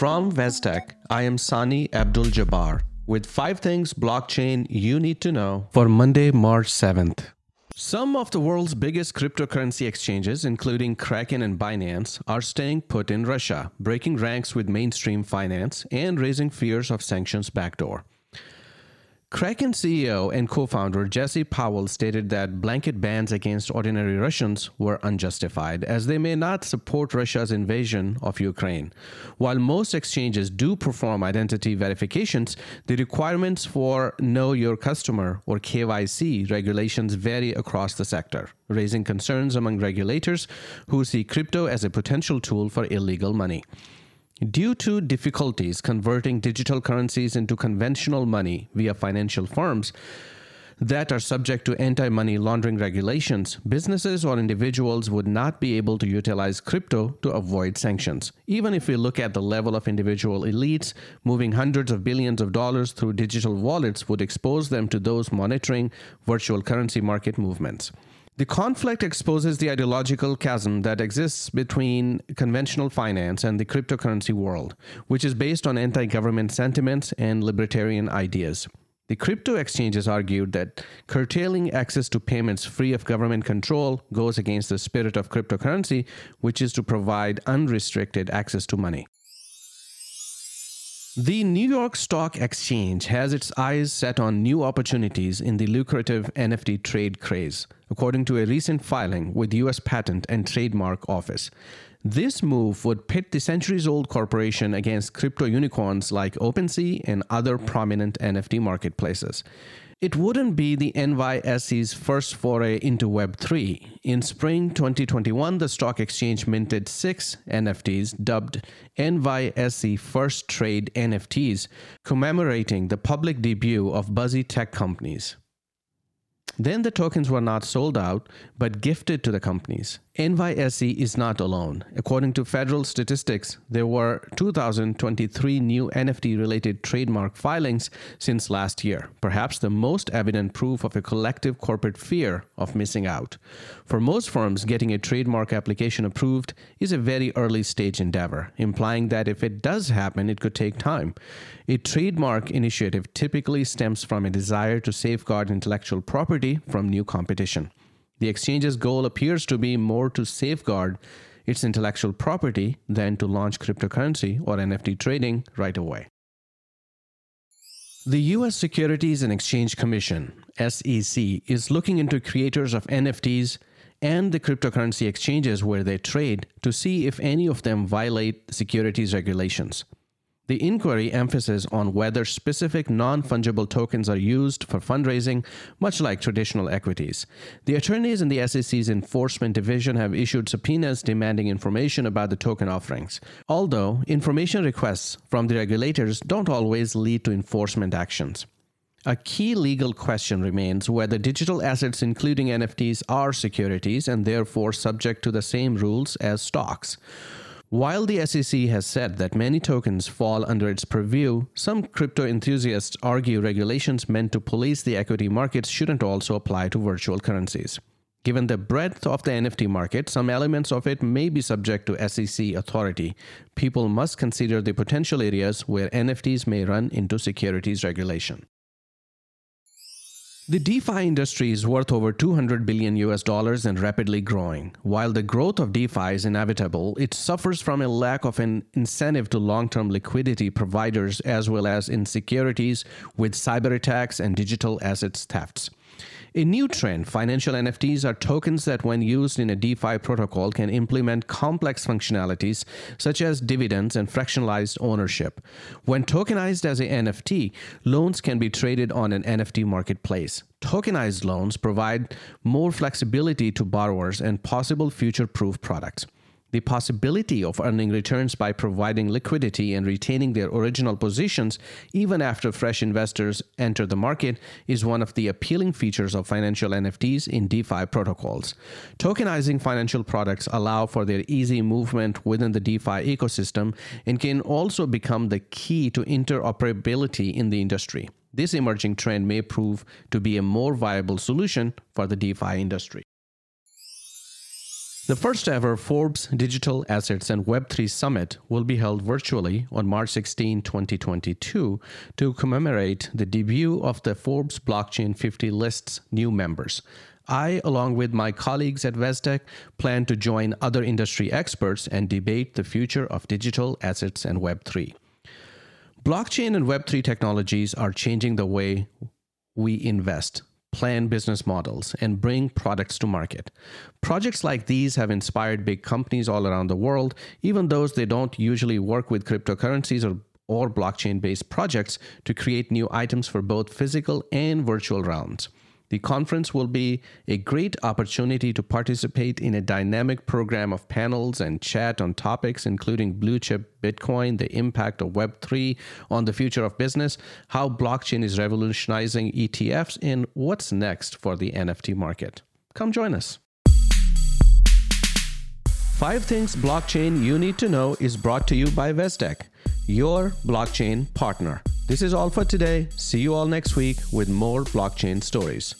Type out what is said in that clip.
From Vestec, I am Sani Abdul Jabbar with five things blockchain you need to know for Monday, March 7th. Some of the world's biggest cryptocurrency exchanges, including Kraken and Binance, are staying put in Russia, breaking ranks with mainstream finance and raising fears of sanctions backdoor. Kraken CEO and co founder Jesse Powell stated that blanket bans against ordinary Russians were unjustified, as they may not support Russia's invasion of Ukraine. While most exchanges do perform identity verifications, the requirements for Know Your Customer or KYC regulations vary across the sector, raising concerns among regulators who see crypto as a potential tool for illegal money. Due to difficulties converting digital currencies into conventional money via financial firms that are subject to anti money laundering regulations, businesses or individuals would not be able to utilize crypto to avoid sanctions. Even if we look at the level of individual elites, moving hundreds of billions of dollars through digital wallets would expose them to those monitoring virtual currency market movements. The conflict exposes the ideological chasm that exists between conventional finance and the cryptocurrency world, which is based on anti government sentiments and libertarian ideas. The crypto exchanges argued that curtailing access to payments free of government control goes against the spirit of cryptocurrency, which is to provide unrestricted access to money. The New York Stock Exchange has its eyes set on new opportunities in the lucrative NFT trade craze, according to a recent filing with US Patent and Trademark Office. This move would pit the centuries old corporation against crypto unicorns like OpenSea and other prominent NFT marketplaces. It wouldn't be the NYSE's first foray into Web3. In spring 2021, the stock exchange minted six NFTs dubbed NYSE First Trade NFTs, commemorating the public debut of buzzy tech companies. Then the tokens were not sold out, but gifted to the companies. NYSE is not alone. According to federal statistics, there were 2,023 new NFT related trademark filings since last year, perhaps the most evident proof of a collective corporate fear of missing out. For most firms, getting a trademark application approved is a very early stage endeavor, implying that if it does happen, it could take time. A trademark initiative typically stems from a desire to safeguard intellectual property from new competition. The exchange's goal appears to be more to safeguard its intellectual property than to launch cryptocurrency or NFT trading right away. The US Securities and Exchange Commission, SEC, is looking into creators of NFTs and the cryptocurrency exchanges where they trade to see if any of them violate securities regulations. The inquiry emphasizes on whether specific non fungible tokens are used for fundraising, much like traditional equities. The attorneys in the SEC's Enforcement Division have issued subpoenas demanding information about the token offerings. Although information requests from the regulators don't always lead to enforcement actions. A key legal question remains whether digital assets, including NFTs, are securities and therefore subject to the same rules as stocks. While the SEC has said that many tokens fall under its purview, some crypto enthusiasts argue regulations meant to police the equity markets shouldn't also apply to virtual currencies. Given the breadth of the NFT market, some elements of it may be subject to SEC authority. People must consider the potential areas where NFTs may run into securities regulation. The DeFi industry is worth over 200 billion US dollars and rapidly growing. While the growth of DeFi is inevitable, it suffers from a lack of an incentive to long-term liquidity providers as well as insecurities with cyber attacks and digital assets thefts. A new trend financial NFTs are tokens that, when used in a DeFi protocol, can implement complex functionalities such as dividends and fractionalized ownership. When tokenized as a NFT, loans can be traded on an NFT marketplace. Tokenized loans provide more flexibility to borrowers and possible future proof products. The possibility of earning returns by providing liquidity and retaining their original positions even after fresh investors enter the market is one of the appealing features of financial NFTs in DeFi protocols. Tokenizing financial products allow for their easy movement within the DeFi ecosystem and can also become the key to interoperability in the industry. This emerging trend may prove to be a more viable solution for the DeFi industry. The first ever Forbes Digital Assets and Web3 Summit will be held virtually on March 16, 2022, to commemorate the debut of the Forbes Blockchain 50 list's new members. I, along with my colleagues at Vestec, plan to join other industry experts and debate the future of digital assets and Web3. Blockchain and Web3 technologies are changing the way we invest, plan business models, and bring products to market. Projects like these have inspired big companies all around the world, even those they don't usually work with cryptocurrencies or or blockchain based projects to create new items for both physical and virtual realms. The conference will be a great opportunity to participate in a dynamic program of panels and chat on topics including blue chip Bitcoin, the impact of Web3 on the future of business, how blockchain is revolutionizing ETFs, and what's next for the NFT market. Come join us. Five Things Blockchain You Need to Know is brought to you by Vestec, your blockchain partner. This is all for today. See you all next week with more blockchain stories.